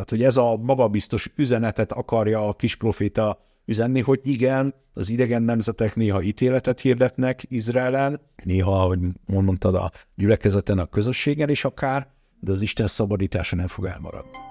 Tehát, hogy ez a magabiztos üzenetet akarja a kis proféta üzenni, hogy igen, az idegen nemzetek néha ítéletet hirdetnek Izraelen, néha, ahogy mondtad, a gyülekezeten, a közösségen is akár, de az Isten szabadítása nem fog elmaradni.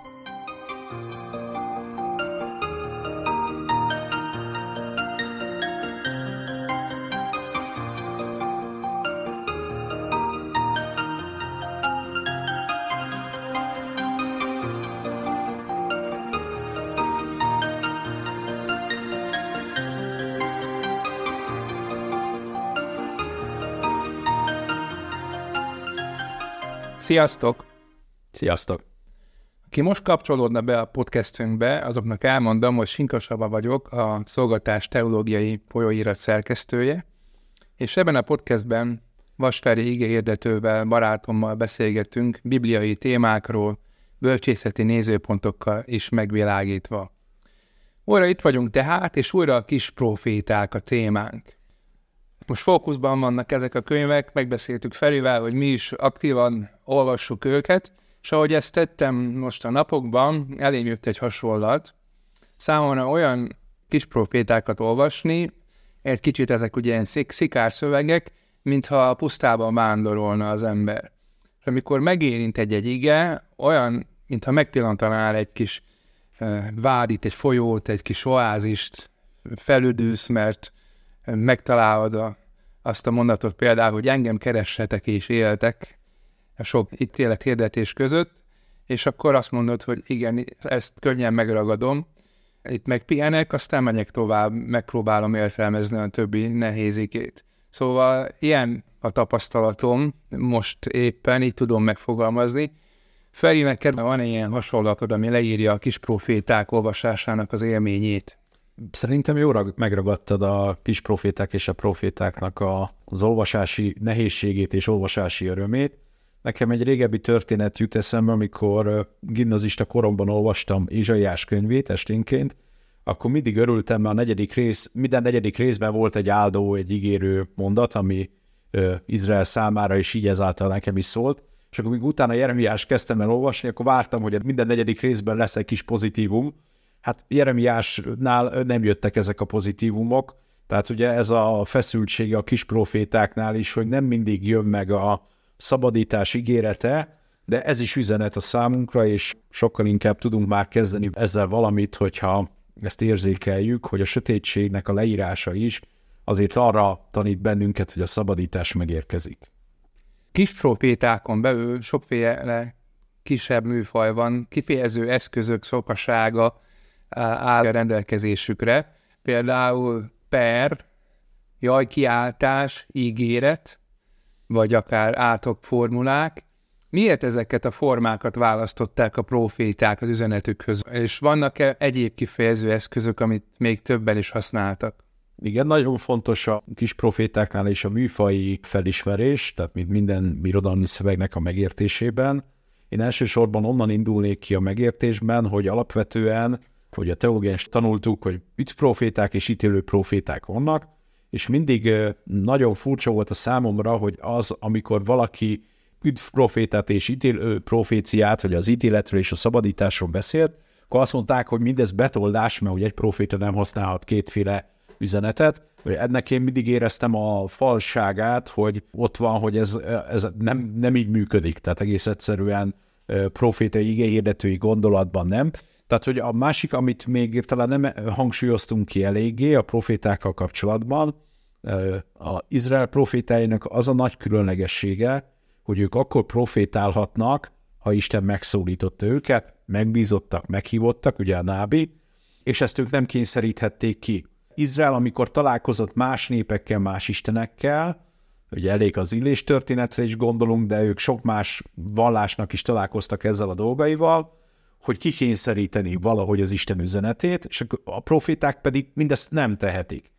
Sziasztok! Sziasztok! Aki most kapcsolódna be a podcastünkbe, azoknak elmondom, hogy Sinkasaba vagyok, a Szolgatás Teológiai Folyóirat szerkesztője, és ebben a podcastben Vasferi igéhirdetővel, barátommal beszélgetünk bibliai témákról, bölcsészeti nézőpontokkal is megvilágítva. Újra itt vagyunk tehát, és újra a kis proféták a témánk. Most fókuszban vannak ezek a könyvek, megbeszéltük Ferivel, hogy mi is aktívan olvassuk őket, és ahogy ezt tettem most a napokban, elém jött egy hasonlat. Számomra olyan kis profétákat olvasni, egy kicsit ezek ugye ilyen szik, szikár szövegek, mintha a pusztában vándorolna az ember. És amikor megérint egy-egy ige, olyan, mintha megpillantanál egy kis vádit, egy folyót, egy kis oázist, felüdülsz, mert megtalálod a, azt a mondatot például, hogy engem keressetek és éltek a sok ítélet hirdetés között, és akkor azt mondod, hogy igen, ezt könnyen megragadom, itt megpihenek, aztán megyek tovább, megpróbálom értelmezni a többi nehézikét. Szóval ilyen a tapasztalatom, most éppen így tudom megfogalmazni. Feri, kedve van ilyen hasonlatod, ami leírja a kis proféták olvasásának az élményét. Szerintem jól megragadtad a kis proféták és a profétáknak a, az olvasási nehézségét és olvasási örömét. Nekem egy régebbi történet jut eszembe, amikor gimnazista koromban olvastam Izsaiás könyvét esténként, akkor mindig örültem, mert a negyedik rész, minden negyedik részben volt egy áldó, egy ígérő mondat, ami ö, Izrael számára, és így ezáltal nekem is szólt. És akkor még utána Jeremiás kezdtem el olvasni, akkor vártam, hogy minden negyedik részben lesz egy kis pozitívum, Hát Jeremiásnál nem jöttek ezek a pozitívumok, tehát ugye ez a feszültsége a kis profétáknál is, hogy nem mindig jön meg a szabadítás ígérete, de ez is üzenet a számunkra, és sokkal inkább tudunk már kezdeni ezzel valamit, hogyha ezt érzékeljük, hogy a sötétségnek a leírása is azért arra tanít bennünket, hogy a szabadítás megérkezik. Kis profétákon belül sokféle kisebb műfaj van, kifejező eszközök szokasága, áll a rendelkezésükre, például per, jajkiáltás, ígéret, vagy akár átok formulák. Miért ezeket a formákat választották a proféták az üzenetükhöz? És vannak-e egyéb kifejező eszközök, amit még többen is használtak? Igen, nagyon fontos a kis profétáknál is a műfai felismerés, tehát mint minden irodalmi szövegnek a megértésében. Én elsősorban onnan indulnék ki a megértésben, hogy alapvetően hogy a teológiás tanultuk, hogy proféták és ítélő proféták vannak, és mindig nagyon furcsa volt a számomra, hogy az, amikor valaki profétát és ítélő proféciát, hogy az ítéletről és a szabadításról beszélt, akkor azt mondták, hogy mindez betoldás, mert hogy egy proféta nem használhat kétféle üzenetet. Ennek én mindig éreztem a falságát, hogy ott van, hogy ez, ez nem, nem így működik, tehát egész egyszerűen profétai igényhirdetői gondolatban nem. Tehát, hogy a másik, amit még talán nem hangsúlyoztunk ki eléggé a profétákkal kapcsolatban, a Izrael profétáinak az a nagy különlegessége, hogy ők akkor profétálhatnak, ha Isten megszólította őket, megbízottak, meghívottak, ugye a nábi, és ezt ők nem kényszeríthették ki. Izrael, amikor találkozott más népekkel, más istenekkel, ugye elég az illés történetre is gondolunk, de ők sok más vallásnak is találkoztak ezzel a dolgaival, hogy kikényszeríteni valahogy az Isten üzenetét, és a proféták pedig mindezt nem tehetik.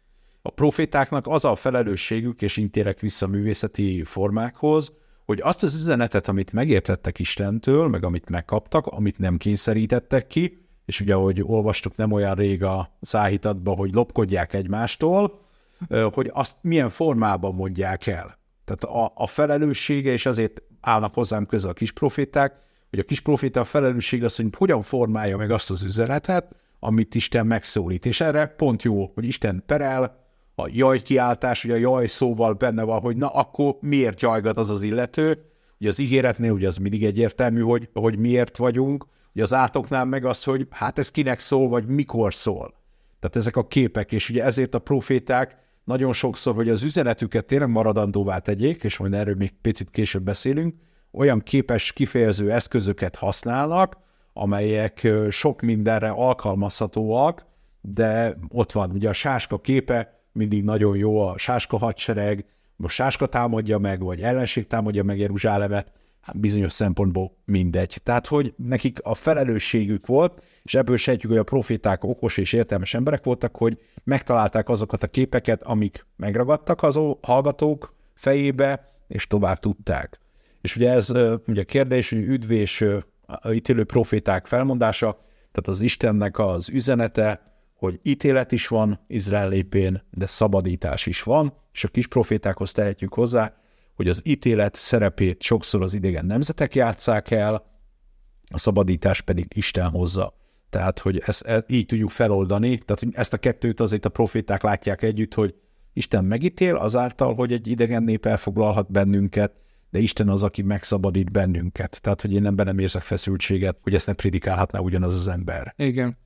A profétáknak az a felelősségük, és intérek vissza a művészeti formákhoz, hogy azt az üzenetet, amit megértettek Istentől, meg amit megkaptak, amit nem kényszerítettek ki, és ugye, ahogy olvastuk nem olyan rég a száhítatban, hogy lopkodják egymástól, hogy azt milyen formában mondják el. Tehát a, a felelőssége, és azért állnak hozzám közel a kis proféták, hogy a kis proféta a felelősség az, hogy hogyan formálja meg azt az üzenetet, amit Isten megszólít. És erre pont jó, hogy Isten perel, a jaj kiáltás, hogy a jaj szóval benne van, hogy na akkor miért jajgat az az illető, ugye az ígéretnél ugye az mindig egyértelmű, hogy, hogy miért vagyunk, ugye az átoknál meg az, hogy hát ez kinek szól, vagy mikor szól. Tehát ezek a képek, és ugye ezért a proféták nagyon sokszor, hogy az üzenetüket tényleg maradandóvá tegyék, és majd erről még picit később beszélünk, olyan képes kifejező eszközöket használnak, amelyek sok mindenre alkalmazhatóak, de ott van ugye a sáska képe, mindig nagyon jó a sáska hadsereg, most sáska támadja meg, vagy ellenség támadja meg Jeruzsálemet, hát bizonyos szempontból mindegy. Tehát, hogy nekik a felelősségük volt, és ebből sejtjük, hogy a proféták okos és értelmes emberek voltak, hogy megtalálták azokat a képeket, amik megragadtak az hallgatók fejébe, és tovább tudták. És ugye ez ugye kérdés, hogy üdv és ítélő proféták felmondása, tehát az Istennek az üzenete, hogy ítélet is van Izrael lépén, de szabadítás is van, és a kis profétákhoz tehetjük hozzá, hogy az ítélet szerepét sokszor az idegen nemzetek játszák el, a szabadítás pedig Isten hozza. Tehát, hogy ezt, ezt így tudjuk feloldani, tehát ezt a kettőt azért a proféták látják együtt, hogy Isten megítél azáltal, hogy egy idegen nép elfoglalhat bennünket, de Isten az, aki megszabadít bennünket. Tehát, hogy én nem nem érzek feszültséget, hogy ezt ne predikálhatná ugyanaz az ember. Igen.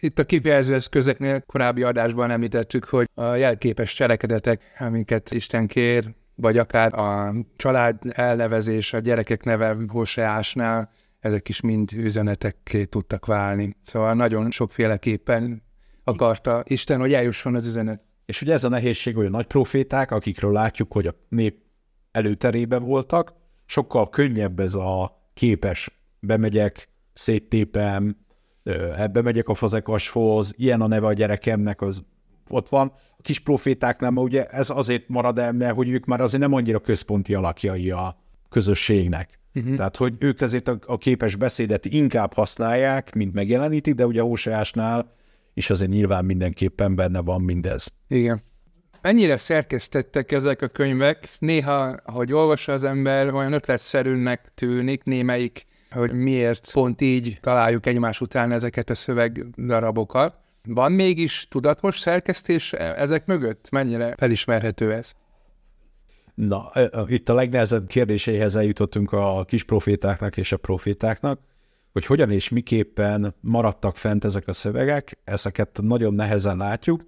Itt a kifejező eszközeknél korábbi adásban említettük, hogy a jelképes cselekedetek, amiket Isten kér, vagy akár a család elnevezés, a gyerekek neve Hoseásnál, ezek is mind üzenetekké tudtak válni. Szóval nagyon sokféleképpen akarta Isten, hogy eljusson az üzenet. És ugye ez a nehézség, hogy a nagy proféták, akikről látjuk, hogy a nép előterébe voltak, sokkal könnyebb ez a képes, bemegyek, széttépem, ebbe megyek a fazekashoz, ilyen a neve a gyerekemnek, az ott van. A kis profétáknál, mert ugye ez azért marad el, mert hogy ők már azért nem annyira központi alakjai a közösségnek. Uh-huh. Tehát, hogy ők ezért a, a képes beszédet inkább használják, mint megjelenítik, de ugye a Hóseásnál is azért nyilván mindenképpen benne van mindez. Igen. Mennyire szerkesztettek ezek a könyvek? Néha, ahogy olvassa az ember, olyan ötletszerűnek tűnik némelyik, hogy miért pont így találjuk egymás után ezeket a szövegdarabokat. Van mégis tudatos szerkesztés ezek mögött? Mennyire felismerhető ez? Na, itt a legnehezebb kérdéséhez eljutottunk a kis profétáknak és a profétáknak, hogy hogyan és miképpen maradtak fent ezek a szövegek, ezeket nagyon nehezen látjuk,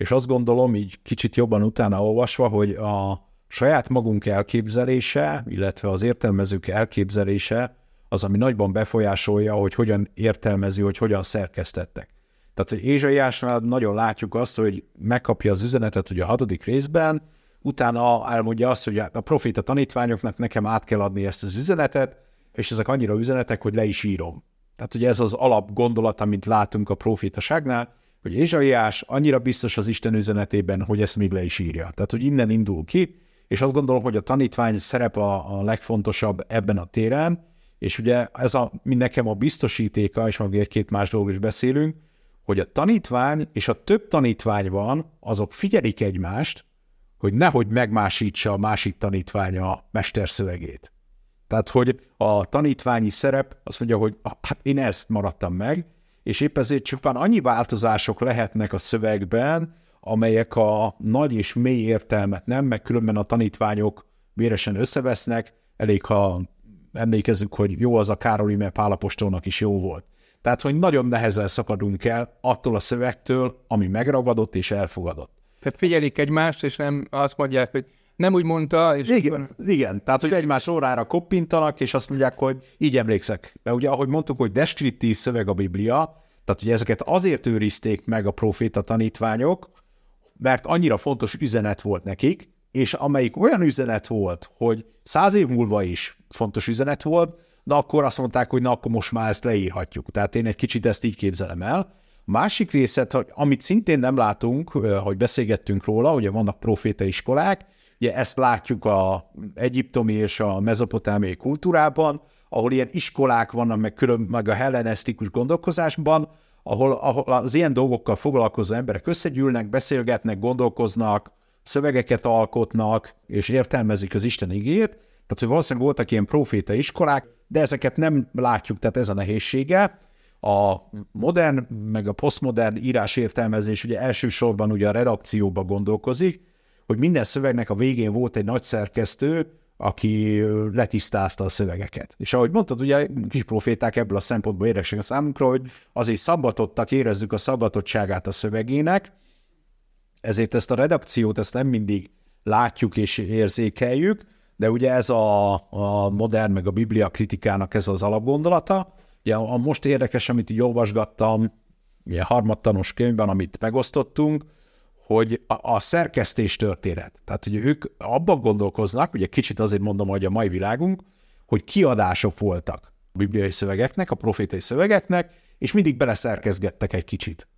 és azt gondolom, így kicsit jobban utána olvasva, hogy a saját magunk elképzelése, illetve az értelmezők elképzelése az, ami nagyban befolyásolja, hogy hogyan értelmezi, hogy hogyan szerkesztettek. Tehát, hogy Ézsaiásnál nagyon látjuk azt, hogy megkapja az üzenetet hogy a hatodik részben, utána elmondja azt, hogy hát a profita tanítványoknak nekem át kell adni ezt az üzenetet, és ezek annyira üzenetek, hogy le is írom. Tehát ugye ez az alap gondolat, amit látunk a profétaságnál, hogy Ézsaiás annyira biztos az Isten üzenetében, hogy ezt még le is írja. Tehát, hogy innen indul ki, és azt gondolom, hogy a tanítvány szerep a, a legfontosabb ebben a téren, és ugye ez a, mi nekem a biztosítéka, és majd egy-két más dolgok is beszélünk, hogy a tanítvány és a több tanítvány van, azok figyelik egymást, hogy nehogy megmásítsa a másik tanítvány a mesterszövegét. Tehát, hogy a tanítványi szerep azt mondja, hogy ah, hát én ezt maradtam meg, és épp ezért csupán annyi változások lehetnek a szövegben, amelyek a nagy és mély értelmet nem, meg különben a tanítványok véresen összevesznek, elég ha emlékezzük, hogy jó az a Károli, mert Pálapostolnak is jó volt. Tehát, hogy nagyon nehezen szakadunk el attól a szövegtől, ami megragadott és elfogadott. Tehát figyelik egymást, és nem azt mondják, hogy nem úgy mondta, és... Igen, igen, tehát, hogy egymás órára koppintanak, és azt mondják, hogy így emlékszek. Mert ugye, ahogy mondtuk, hogy deskriptív szöveg a Biblia, tehát ugye ezeket azért őrizték meg a proféta tanítványok, mert annyira fontos üzenet volt nekik, és amelyik olyan üzenet volt, hogy száz év múlva is fontos üzenet volt, na akkor azt mondták, hogy na akkor most már ezt leírhatjuk. Tehát én egy kicsit ezt így képzelem el. Másik részet, hogy amit szintén nem látunk, hogy beszélgettünk róla, ugye vannak proféta iskolák, ugye ezt látjuk a egyiptomi és a mezopotámiai kultúrában, ahol ilyen iskolák vannak, meg, külön, meg a hellenesztikus gondolkozásban, ahol, ahol az ilyen dolgokkal foglalkozó emberek összegyűlnek, beszélgetnek, gondolkoznak, szövegeket alkotnak, és értelmezik az Isten igét, tehát hogy valószínűleg voltak ilyen proféta iskolák, de ezeket nem látjuk, tehát ez a nehézsége. A modern, meg a posztmodern írásértelmezés ugye elsősorban ugye a redakcióba gondolkozik, hogy minden szövegnek a végén volt egy nagy szerkesztő, aki letisztázta a szövegeket. És ahogy mondtad, ugye kis proféták ebből a szempontból érdekesek a számunkra, hogy azért szabbatottak, érezzük a szabbatottságát a szövegének, ezért ezt a redakciót, ezt nem mindig látjuk és érzékeljük, de ugye ez a, a modern, meg a biblia kritikának ez az alapgondolata. Ugye a most érdekes, amit így olvasgattam, ilyen harmadtanos könyvben, amit megosztottunk, hogy a, a szerkesztés történet. Tehát, hogy ők abban gondolkoznak, ugye kicsit azért mondom, hogy a mai világunk, hogy kiadások voltak a bibliai szövegeknek, a profétai szövegeknek, és mindig beleszerkezgettek egy kicsit.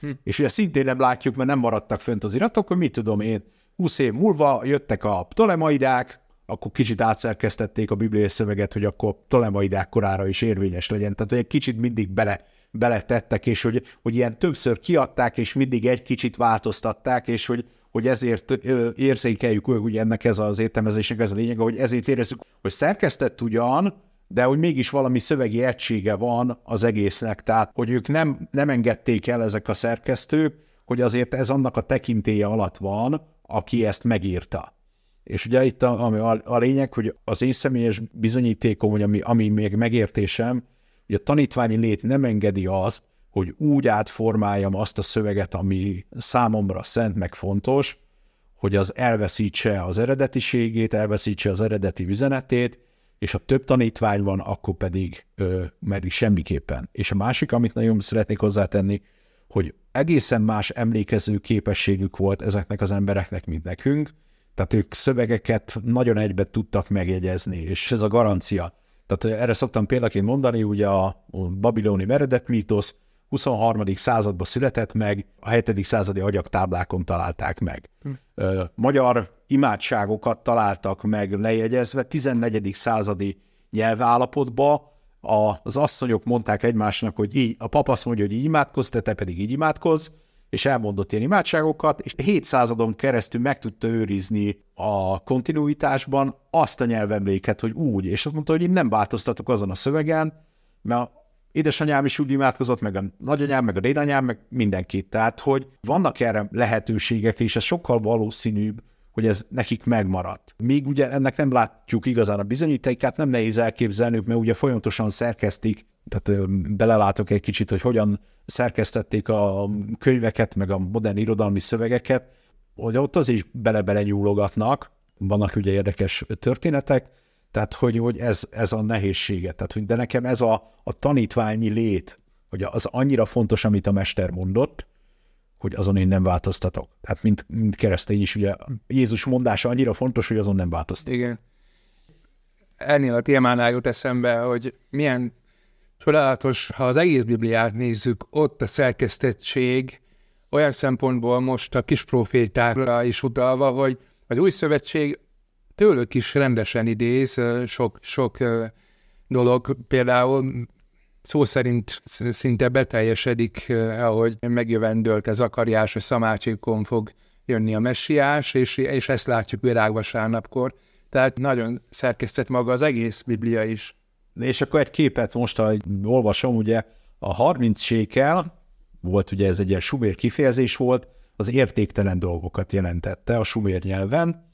Hm. És ugye szintén nem látjuk, mert nem maradtak fönt az iratok, hogy mit tudom én, 20 év múlva jöttek a ptolemaidák, akkor kicsit átszerkesztették a bibliai szöveget, hogy akkor ptolemaidák korára is érvényes legyen. Tehát, hogy egy kicsit mindig bele beletettek, és hogy, hogy ilyen többször kiadták, és mindig egy kicsit változtatták, és hogy, hogy ezért érzékeljük, hogy ennek ez az értelmezésnek ez a lényeg, hogy ezért érezzük, hogy szerkesztett ugyan, de hogy mégis valami szövegi egysége van az egésznek, tehát hogy ők nem, nem engedték el ezek a szerkesztők, hogy azért ez annak a tekintélye alatt van, aki ezt megírta. És ugye itt a, a, a lényeg, hogy az én személyes bizonyítékom, vagy ami, ami még megértésem, hogy a tanítványi lét nem engedi azt, hogy úgy átformáljam azt a szöveget, ami számomra szent meg fontos, hogy az elveszítse az eredetiségét, elveszítse az eredeti üzenetét, és ha több tanítvány van, akkor pedig, ö, pedig semmiképpen. És a másik, amit nagyon szeretnék hozzátenni, hogy egészen más emlékező képességük volt ezeknek az embereknek, mint nekünk, tehát ők szövegeket nagyon egybe tudtak megjegyezni, és ez a garancia. Tehát erre szoktam példaként mondani, ugye a babiloni meredek mítosz 23. században született meg, a 7. századi agyaktáblákon találták meg. Hm. Magyar imádságokat találtak meg lejegyezve 14. századi nyelvállapotba, az asszonyok mondták egymásnak, hogy így, a pap azt mondja, hogy így imádkozz, te, te pedig így imádkozz, és elmondott ilyen imádságokat, és 700-adon keresztül meg tudta őrizni a kontinuitásban azt a nyelvemléket, hogy úgy, és azt mondta, hogy én nem változtatok azon a szövegen, mert édesanyám is úgy imádkozott, meg a nagyanyám, meg a dédanyám, meg mindenki. Tehát, hogy vannak erre lehetőségek, és ez sokkal valószínűbb, hogy ez nekik megmaradt. Még ugye ennek nem látjuk igazán a bizonyítékát, nem nehéz elképzelni, mert ugye folyamatosan szerkesztik tehát belelátok egy kicsit, hogy hogyan szerkesztették a könyveket, meg a modern irodalmi szövegeket, hogy ott az is bele-bele nyúlogatnak, vannak ugye érdekes történetek, tehát hogy, hogy ez, ez a nehézsége. Tehát, hogy de nekem ez a, a tanítványi lét, hogy az annyira fontos, amit a mester mondott, hogy azon én nem változtatok. Tehát mint, mint keresztény is, ugye Jézus mondása annyira fontos, hogy azon nem változtatok. Igen. Ennél a témánál jut eszembe, hogy milyen Csodálatos, ha az egész Bibliát nézzük, ott a szerkesztettség olyan szempontból most a kis profétákra is utalva, hogy az új szövetség tőlük is rendesen idéz sok, sok dolog, például szó szerint szinte beteljesedik, ahogy megjövendölt ez Akariás, a Szamácsikon fog jönni a messiás, és, és ezt látjuk virágvasárnapkor. Tehát nagyon szerkesztett maga az egész Biblia is. És akkor egy képet most, ahogy olvasom, ugye a 30 sékel, volt ugye ez egy ilyen sumér kifejezés volt, az értéktelen dolgokat jelentette a sumér nyelven,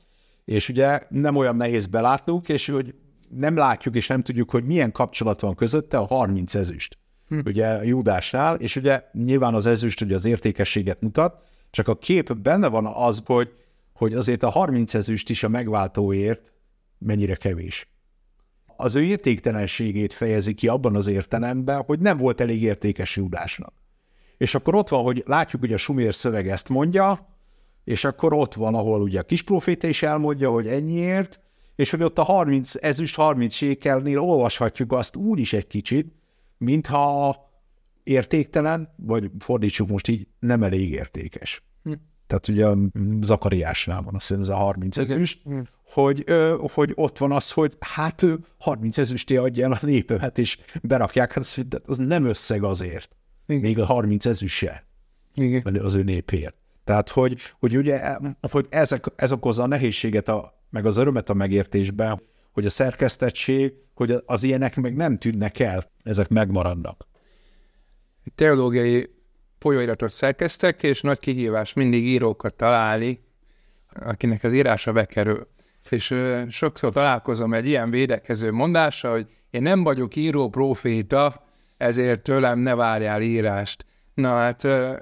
és ugye nem olyan nehéz belátnunk, és hogy nem látjuk és nem tudjuk, hogy milyen kapcsolat van közötte a 30 ezüst. Hm. Ugye Júdásnál, és ugye nyilván az ezüst ugye az értékességet mutat, csak a kép benne van az, hogy, hogy azért a 30 ezüst is a megváltóért mennyire kevés az ő értéktelenségét fejezi ki abban az értelemben, hogy nem volt elég értékes Júdásnak. És akkor ott van, hogy látjuk, hogy a Sumér szöveg ezt mondja, és akkor ott van, ahol ugye a kis proféta is elmondja, hogy ennyiért, és hogy ott a 30, ezüst 30 sékelnél olvashatjuk azt úgy is egy kicsit, mintha értéktelen, vagy fordítsuk most így, nem elég értékes. Tehát ugye Zakariásnál van azt ez a 30 ezüst, hogy, hogy ott van az, hogy hát 30 ezüsté adja el a népemet, és berakják, hát az, az nem összeg azért. Igen. Még a 30 ezüst se. Igen. Az ő népért. Tehát, hogy, hogy ugye hogy ezek, ez okozza a nehézséget, a, meg az örömet a megértésben, hogy a szerkesztettség, hogy az ilyenek meg nem tűnnek el, ezek megmaradnak. Teológiai folyóiratot szerkeztek, és nagy kihívás mindig írókat találni, akinek az írása bekerül. És ö, sokszor találkozom egy ilyen védekező mondása, hogy én nem vagyok író proféta, ezért tőlem ne várjál írást. Na hát ö,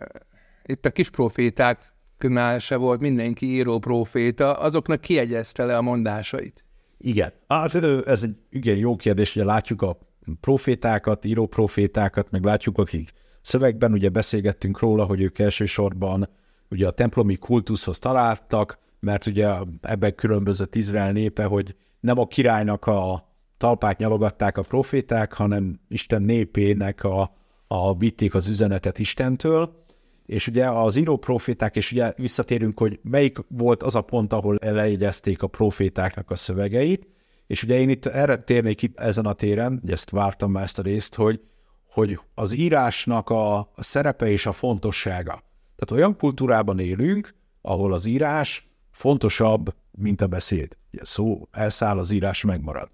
itt a kis profétáknál se volt mindenki író proféta, azoknak kiegyezte le a mondásait. Igen. Hát, ez egy igen jó kérdés, ugye látjuk a profétákat, író profétákat, meg látjuk, akik szövegben ugye beszélgettünk róla, hogy ők elsősorban ugye a templomi kultuszhoz találtak, mert ugye ebben különbözött Izrael népe, hogy nem a királynak a talpát nyalogatták a proféták, hanem Isten népének a, a vitték az üzenetet Istentől, és ugye az író proféták, és ugye visszatérünk, hogy melyik volt az a pont, ahol elejegyezték a profétáknak a szövegeit, és ugye én itt erre térnék itt ezen a téren, ugye ezt vártam már ezt a részt, hogy, hogy az írásnak a, a szerepe és a fontossága. Tehát olyan kultúrában élünk, ahol az írás fontosabb, mint a beszéd. Ugye szó elszáll, az írás megmarad.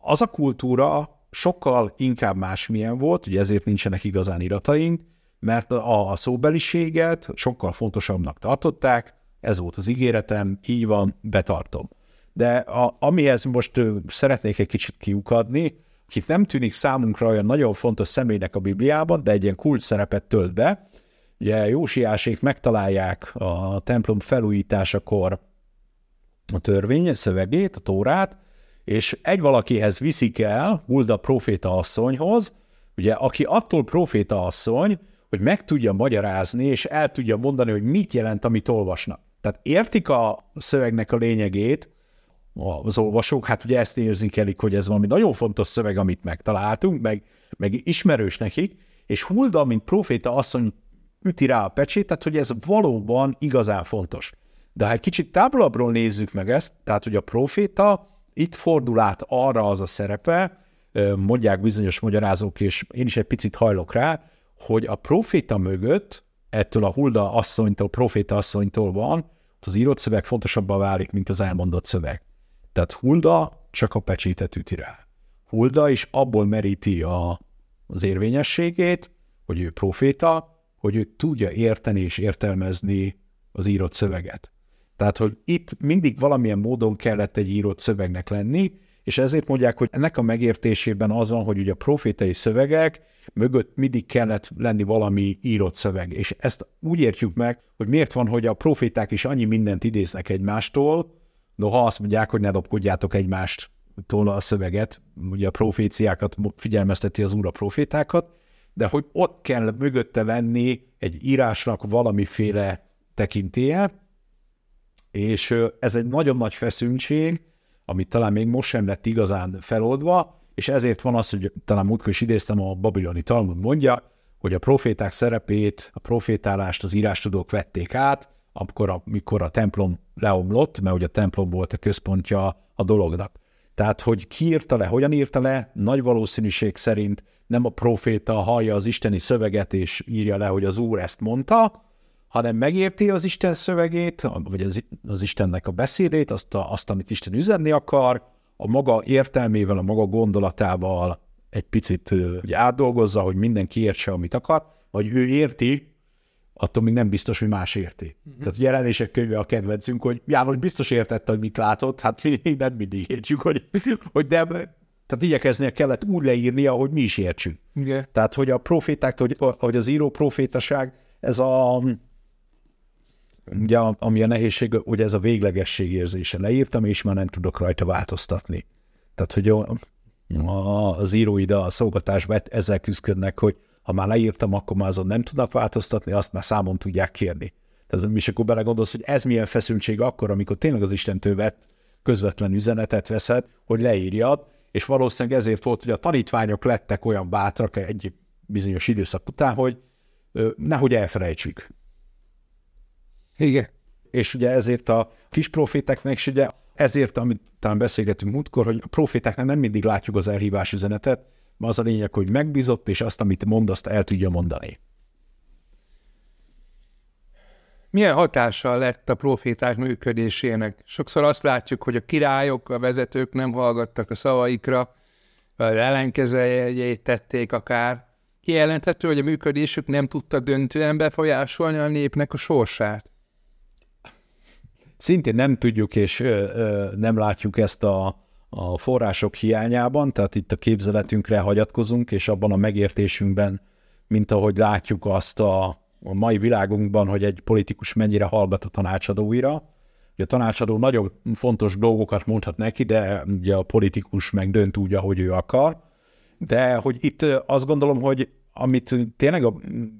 Az a kultúra sokkal inkább másmilyen volt, ugye ezért nincsenek igazán irataink, mert a, a szóbeliséget sokkal fontosabbnak tartották, ez volt az ígéretem, így van, betartom. De a, amihez most szeretnék egy kicsit kiukadni, akit nem tűnik számunkra olyan nagyon fontos személynek a Bibliában, de egy ilyen kult szerepet tölt be. Ugye Jósiásék megtalálják a templom felújításakor a törvény szövegét, a tórát, és egy valakihez viszik el, Hulda proféta asszonyhoz, ugye, aki attól proféta asszony, hogy meg tudja magyarázni, és el tudja mondani, hogy mit jelent, amit olvasnak. Tehát értik a szövegnek a lényegét az olvasók, hát ugye ezt érzékelik, hogy ez valami nagyon fontos szöveg, amit megtaláltunk, meg, meg ismerős nekik, és Hulda, mint proféta asszony üti rá a pecsétet, hogy ez valóban igazán fontos. De ha egy kicsit távolabbról nézzük meg ezt, tehát hogy a proféta itt fordul át arra az a szerepe, mondják bizonyos magyarázók, és én is egy picit hajlok rá, hogy a proféta mögött, ettől a Hulda asszonytól, proféta asszonytól van, az írott szöveg fontosabbá válik, mint az elmondott szöveg. Tehát Hulda csak a pecsétet üti rá. Hulda is abból meríti a, az érvényességét, hogy ő proféta, hogy ő tudja érteni és értelmezni az írott szöveget. Tehát, hogy itt mindig valamilyen módon kellett egy írott szövegnek lenni, és ezért mondják, hogy ennek a megértésében az van, hogy ugye a profétai szövegek mögött mindig kellett lenni valami írott szöveg. És ezt úgy értjük meg, hogy miért van, hogy a proféták is annyi mindent idéznek egymástól, noha azt mondják, hogy ne dobkodjátok egymást a szöveget, ugye a proféciákat figyelmezteti az úr a profétákat, de hogy ott kell mögötte lenni egy írásnak valamiféle tekintélye, és ez egy nagyon nagy feszültség, amit talán még most sem lett igazán feloldva, és ezért van az, hogy talán múltkor is idéztem, a babiloni Talmud mondja, hogy a proféták szerepét, a profétálást az írástudók vették át, amikor a, mikor a templom leomlott, mert ugye a templom volt a központja a dolognak. Tehát, hogy ki írta le, hogyan írta le, nagy valószínűség szerint nem a proféta hallja az isteni szöveget és írja le, hogy az Úr ezt mondta, hanem megérti az Isten szövegét, vagy az, az Istennek a beszédét, azt, a, azt, amit Isten üzenni akar, a maga értelmével, a maga gondolatával egy picit ugye, átdolgozza, hogy mindenki értse, amit akar, vagy ő érti, attól még nem biztos, hogy más érti. Uh-huh. Tehát jelenések könyve a kedvencünk, hogy János biztos értette, hogy mit látott, hát mi nem mindig értjük, hogy, hogy nem, tehát igyekeznie kellett úgy leírnia, hogy mi is értsünk. Igen. Tehát, hogy a proféták, hogy, hogy az író profétaság, ez a, ugye, ami a nehézség, ugye ez a véglegesség érzése. Leírtam, és már nem tudok rajta változtatni. Tehát, hogy a, az íróid a szolgatásban ezzel küzdködnek, hogy ha már leírtam, akkor már azon nem tudnak változtatni, azt már számon tudják kérni. Tehát és akkor belegondolsz, hogy ez milyen feszültség akkor, amikor tényleg az Istentől vett közvetlen üzenetet veszed, hogy leírjad, és valószínűleg ezért volt, hogy a tanítványok lettek olyan bátrak egy bizonyos időszak után, hogy nehogy elfelejtsük. Igen. És ugye ezért a kis proféteknek is ugye ezért, amit talán beszélgetünk múltkor, hogy a profétáknak nem mindig látjuk az elhívás üzenetet, az a lényeg, hogy megbízott, és azt, amit mond, azt el tudja mondani. milyen hatással lett a proféták működésének? Sokszor azt látjuk, hogy a királyok, a vezetők nem hallgattak a szavaikra, vagy ellenkezőjét tették akár. Kijelenthető, hogy a működésük nem tudta döntően befolyásolni a népnek a sorsát. Szintén nem tudjuk és ö, ö, nem látjuk ezt a, a források hiányában, tehát itt a képzeletünkre hagyatkozunk, és abban a megértésünkben, mint ahogy látjuk azt a, a mai világunkban, hogy egy politikus mennyire hallgat a tanácsadóira. Ugye a tanácsadó nagyon fontos dolgokat mondhat neki, de ugye a politikus meg dönt úgy, ahogy ő akar. De hogy itt azt gondolom, hogy amit tényleg a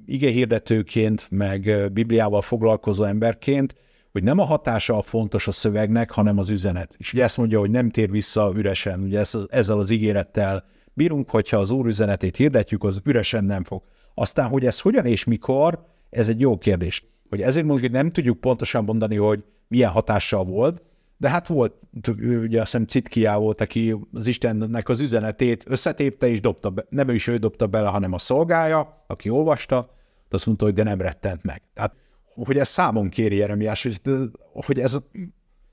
hirdetőként, meg Bibliával foglalkozó emberként, hogy nem a hatása a fontos a szövegnek, hanem az üzenet. És ugye ezt mondja, hogy nem tér vissza üresen. Ugye ezzel az ígérettel bírunk, hogyha az Úr üzenetét hirdetjük, az üresen nem fog. Aztán, hogy ez hogyan és mikor, ez egy jó kérdés. Hogy ezért mondjuk, hogy nem tudjuk pontosan mondani, hogy milyen hatással volt, de hát volt, ugye azt hiszem Citkiá volt, aki az Istennek az üzenetét összetépte és dobta be. Nem ő is ő dobta bele, hanem a szolgája, aki olvasta, azt mondta, hogy de nem rettent meg. Tehát, hogy ez számon kéri Jeremiás, hogy, hogy ez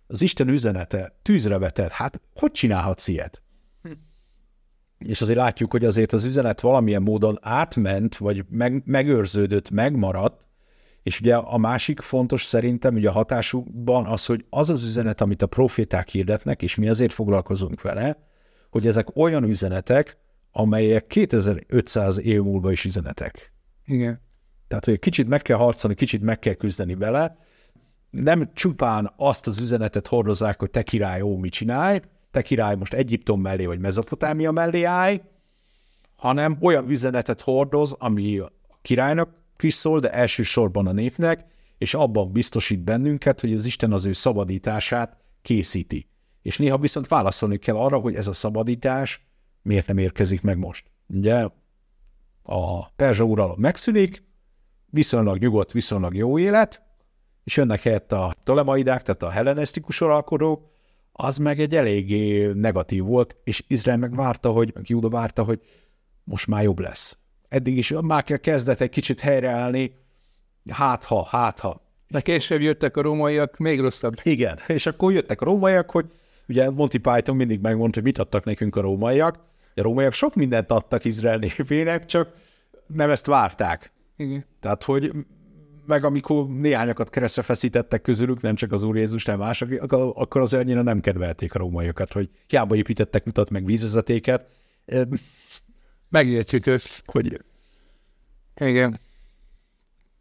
az Isten üzenete tűzre vetett, hát hogy csinálhatsz ilyet? és azért látjuk, hogy azért az üzenet valamilyen módon átment, vagy meg, megőrződött, megmaradt, és ugye a másik fontos szerintem ugye a hatásukban az, hogy az az üzenet, amit a proféták hirdetnek, és mi azért foglalkozunk vele, hogy ezek olyan üzenetek, amelyek 2500 év múlva is üzenetek. Igen. Tehát, hogy kicsit meg kell harcolni, kicsit meg kell küzdeni vele, nem csupán azt az üzenetet hordozzák, hogy te király, ó, mit csinálj, te király most Egyiptom mellé vagy Mezopotámia mellé állj, hanem olyan üzenetet hordoz, ami a királynak is szól, de elsősorban a népnek, és abban biztosít bennünket, hogy az Isten az ő szabadítását készíti. És néha viszont válaszolni kell arra, hogy ez a szabadítás miért nem érkezik meg most. Ugye a perzsa uralom megszűnik, viszonylag nyugodt, viszonylag jó élet, és jönnek helyett a tolemaidák, tehát a hellenisztikus uralkodók, az meg egy eléggé negatív volt, és Izrael meg várta, hogy, Júda várta, hogy most már jobb lesz. Eddig is már kell kezdett egy kicsit helyreállni, hát ha, hát ha. De később jöttek a rómaiak, még rosszabb. Igen, és akkor jöttek a rómaiak, hogy ugye Monty Python mindig megmondta, hogy mit adtak nekünk a rómaiak. A rómaiak sok mindent adtak Izrael népének, csak nem ezt várták. Igen. Tehát, hogy meg amikor néhányakat keresztre feszítettek közülük, nem csak az Úr Jézus, nem mások, akkor az annyira nem kedvelték a rómaiakat, hogy hiába építettek utat, meg vízvezetéket. Megértjük őt. Hogy... Igen.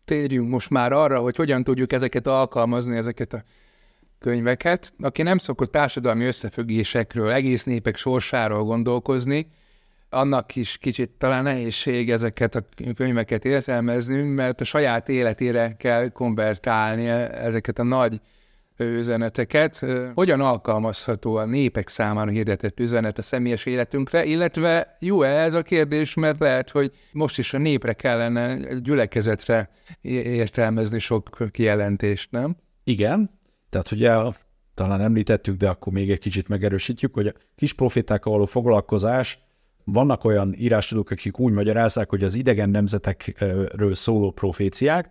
Térjünk most már arra, hogy hogyan tudjuk ezeket alkalmazni, ezeket a könyveket. Aki nem szokott társadalmi összefüggésekről, egész népek sorsáról gondolkozni, annak is kicsit talán nehézség ezeket a könyveket értelmezni, mert a saját életére kell konvertálni ezeket a nagy üzeneteket. Hogyan alkalmazható a népek számára hirdetett üzenet a személyes életünkre, illetve jó-e ez a kérdés, mert lehet, hogy most is a népre kellene gyülekezetre értelmezni sok kijelentést, nem? Igen, tehát ugye talán említettük, de akkor még egy kicsit megerősítjük, hogy a kis profétákkal való foglalkozás vannak olyan írástudók, akik úgy magyarázzák, hogy az idegen nemzetekről szóló proféciák,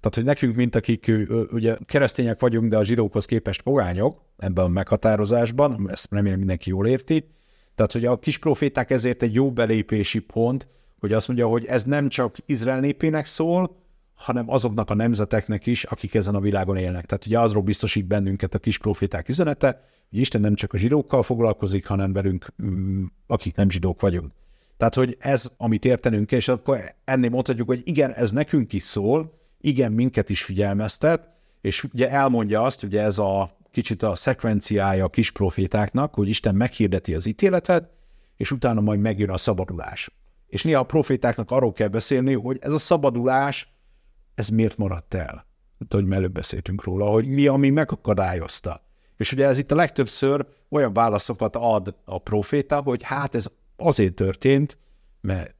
tehát, hogy nekünk, mint akik ugye keresztények vagyunk, de a zsidókhoz képest pogányok ebben a meghatározásban, ezt remélem mindenki jól érti, tehát, hogy a kis proféták ezért egy jó belépési pont, hogy azt mondja, hogy ez nem csak Izrael népének szól, hanem azoknak a nemzeteknek is, akik ezen a világon élnek. Tehát ugye azról biztosít bennünket a kis proféták üzenete, hogy Isten nem csak a zsidókkal foglalkozik, hanem velünk, mm, akik nem zsidók vagyunk. Tehát, hogy ez, amit értenünk és akkor ennél mondhatjuk, hogy igen, ez nekünk is szól, igen, minket is figyelmeztet, és ugye elmondja azt, ugye ez a kicsit a szekvenciája a kis profétáknak, hogy Isten meghirdeti az ítéletet, és utána majd megjön a szabadulás. És néha a profétáknak arról kell beszélni, hogy ez a szabadulás, ez miért maradt el? Hogy előbb beszéltünk róla, hogy mi, ami megakadályozta. És ugye ez itt a legtöbbször olyan válaszokat ad a proféta, hogy hát ez azért történt, mert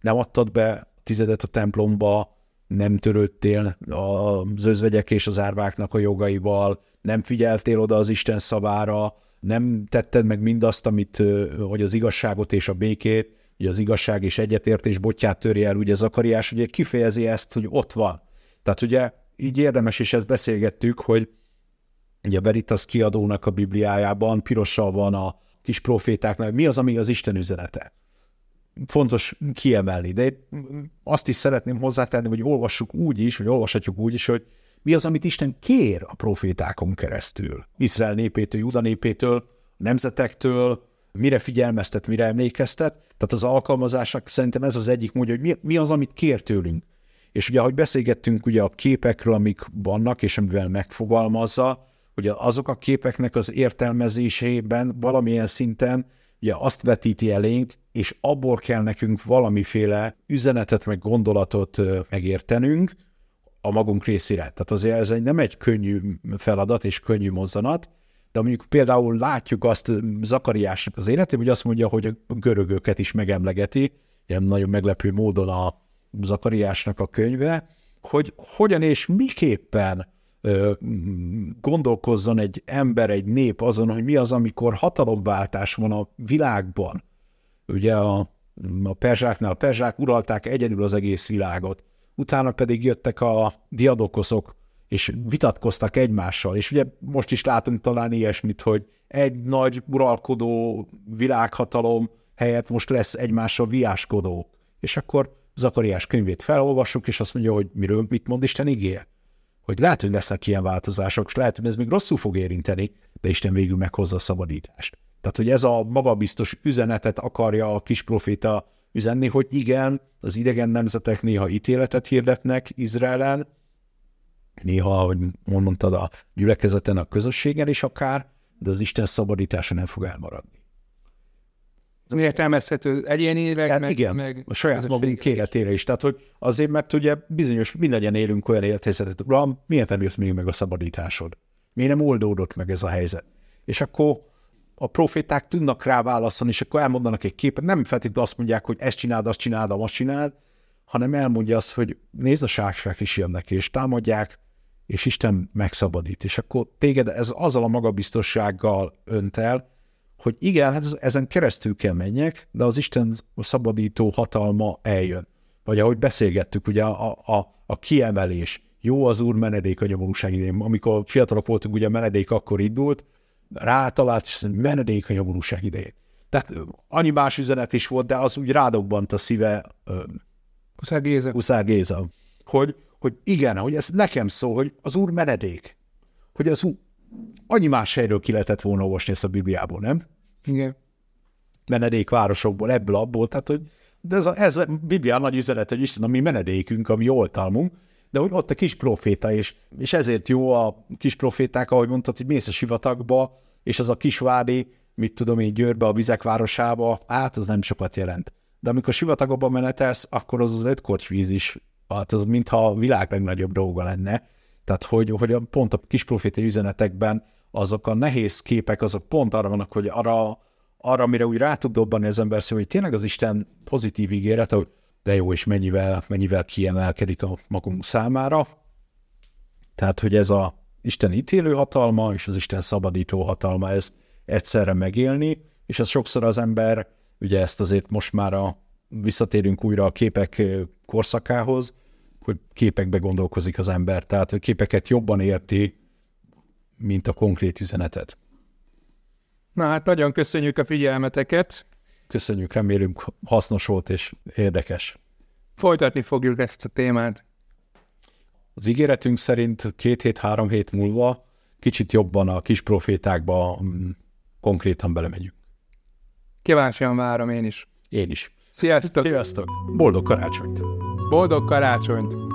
nem adtad be tizedet a templomba, nem törődtél az özvegyek és az árváknak a jogaival, nem figyeltél oda az Isten szavára, nem tetted meg mindazt, amit, hogy az igazságot és a békét, ugye az igazság és egyetértés botját törje el, ugye Zakariás ugye kifejezi ezt, hogy ott van. Tehát ugye így érdemes, és ezt beszélgettük, hogy ugye Veritas kiadónak a Bibliájában pirossal van a kis profétáknál, mi az, ami az Isten üzenete. Fontos kiemelni, de azt is szeretném hozzátenni, hogy olvassuk úgy is, vagy olvashatjuk úgy is, hogy mi az, amit Isten kér a profétákon keresztül. Izrael népétől, Juda népétől, nemzetektől, mire figyelmeztet, mire emlékeztet. Tehát az alkalmazásnak szerintem ez az egyik módja, hogy mi, mi az, amit kér tőlünk. És ugye, ahogy beszélgettünk ugye a képekről, amik vannak, és amivel megfogalmazza, hogy azok a képeknek az értelmezésében valamilyen szinten ugye azt vetíti elénk, és abból kell nekünk valamiféle üzenetet, meg gondolatot megértenünk a magunk részére. Tehát azért ez egy, nem egy könnyű feladat és könnyű mozzanat, de mondjuk például látjuk azt Zakariásnak az életében, hogy azt mondja, hogy a görögöket is megemlegeti, ilyen nagyon meglepő módon a Zakariásnak a könyve, hogy hogyan és miképpen gondolkozzon egy ember, egy nép azon, hogy mi az, amikor hatalomváltás van a világban. Ugye a, a perzsáknál a perzsák uralták egyedül az egész világot, utána pedig jöttek a diadokoszok, és vitatkoztak egymással, és ugye most is látunk talán ilyesmit, hogy egy nagy uralkodó világhatalom helyett most lesz egymással viáskodó. És akkor Zakariás könyvét felolvassuk, és azt mondja, hogy miről mit mond Isten igéje. Hogy lehet, hogy lesznek ilyen változások, és lehet, hogy ez még rosszul fog érinteni, de Isten végül meghozza a szabadítást. Tehát, hogy ez a magabiztos üzenetet akarja a kis proféta üzenni, hogy igen, az idegen nemzetek néha ítéletet hirdetnek Izraelen, néha, ahogy mondtad, a gyülekezeten, a közösségen is akár, de az Isten szabadítása nem fog elmaradni. Értelmezhető egyénileg, hát, meg, igen, meg a saját magunk életére is. Tehát, hogy azért, mert ugye bizonyos, mindannyian élünk olyan élethelyzetet, uram, miért nem jött még meg a szabadításod? Miért nem oldódott meg ez a helyzet? És akkor a proféták tudnak rá válaszolni, és akkor elmondanak egy képet, nem feltétlenül azt mondják, hogy ezt csináld, azt csináld, azt csináld, hanem elmondja azt, hogy nézd a ságság is jönnek, és támadják, és Isten megszabadít. És akkor téged ez azzal a magabiztossággal önt el, hogy igen, hát ezen keresztül kell menjek, de az Isten szabadító hatalma eljön. Vagy ahogy beszélgettük, ugye a, a, a kiemelés, jó az Úr menedék a nyomorúság idején. Amikor fiatalok voltunk, ugye a menedék akkor indult, rátalált, és menedék a nyomorúság idején. Tehát annyi más üzenet is volt, de az úgy rádobbant a szíve Huszár Géza. Huszár Géza. Hogy, hogy igen, hogy ez nekem szól, hogy az Úr menedék. Hogy az Úr, annyi más helyről ki lehetett volna olvasni ezt a Bibliából, nem? Igen. Menedékvárosokból, ebből, abból, tehát hogy de ez a, ez a Biblia nagy üzenet, hogy Isten a mi menedékünk, a mi oltalmunk, de hogy ott a kis proféta, és, és ezért jó a kis proféták, ahogy mondtad, hogy mész a sivatagba, és az a kisvádi, mit tudom én, Győrbe, a vizek városába, hát az nem sokat jelent. De amikor sivatagokba menetelsz, akkor az az öt víz is, hát az mintha a világ legnagyobb dolga lenne. Tehát, hogy, hogy pont a kis profétai üzenetekben azok a nehéz képek, azok pont arra vannak, hogy arra, arra mire úgy rá tud dobbanni az ember szó, hogy tényleg az Isten pozitív ígéret, hogy de jó, és mennyivel, mennyivel kiemelkedik a magunk számára. Tehát, hogy ez a Isten ítélő hatalma és az Isten szabadító hatalma, ezt egyszerre megélni, és ez sokszor az ember, ugye ezt azért most már a, visszatérünk újra a képek korszakához, hogy képekbe gondolkozik az ember, tehát hogy képeket jobban érti, mint a konkrét üzenetet. Na hát nagyon köszönjük a figyelmeteket. Köszönjük, remélünk hasznos volt és érdekes. Folytatni fogjuk ezt a témát. Az ígéretünk szerint két hét, három hét múlva kicsit jobban a kis profétákba mm, konkrétan belemegyünk. Kíváncsian várom én is. Én is. Sziasztok! Sziasztok! Boldog karácsonyt! Boldog karácsonyt!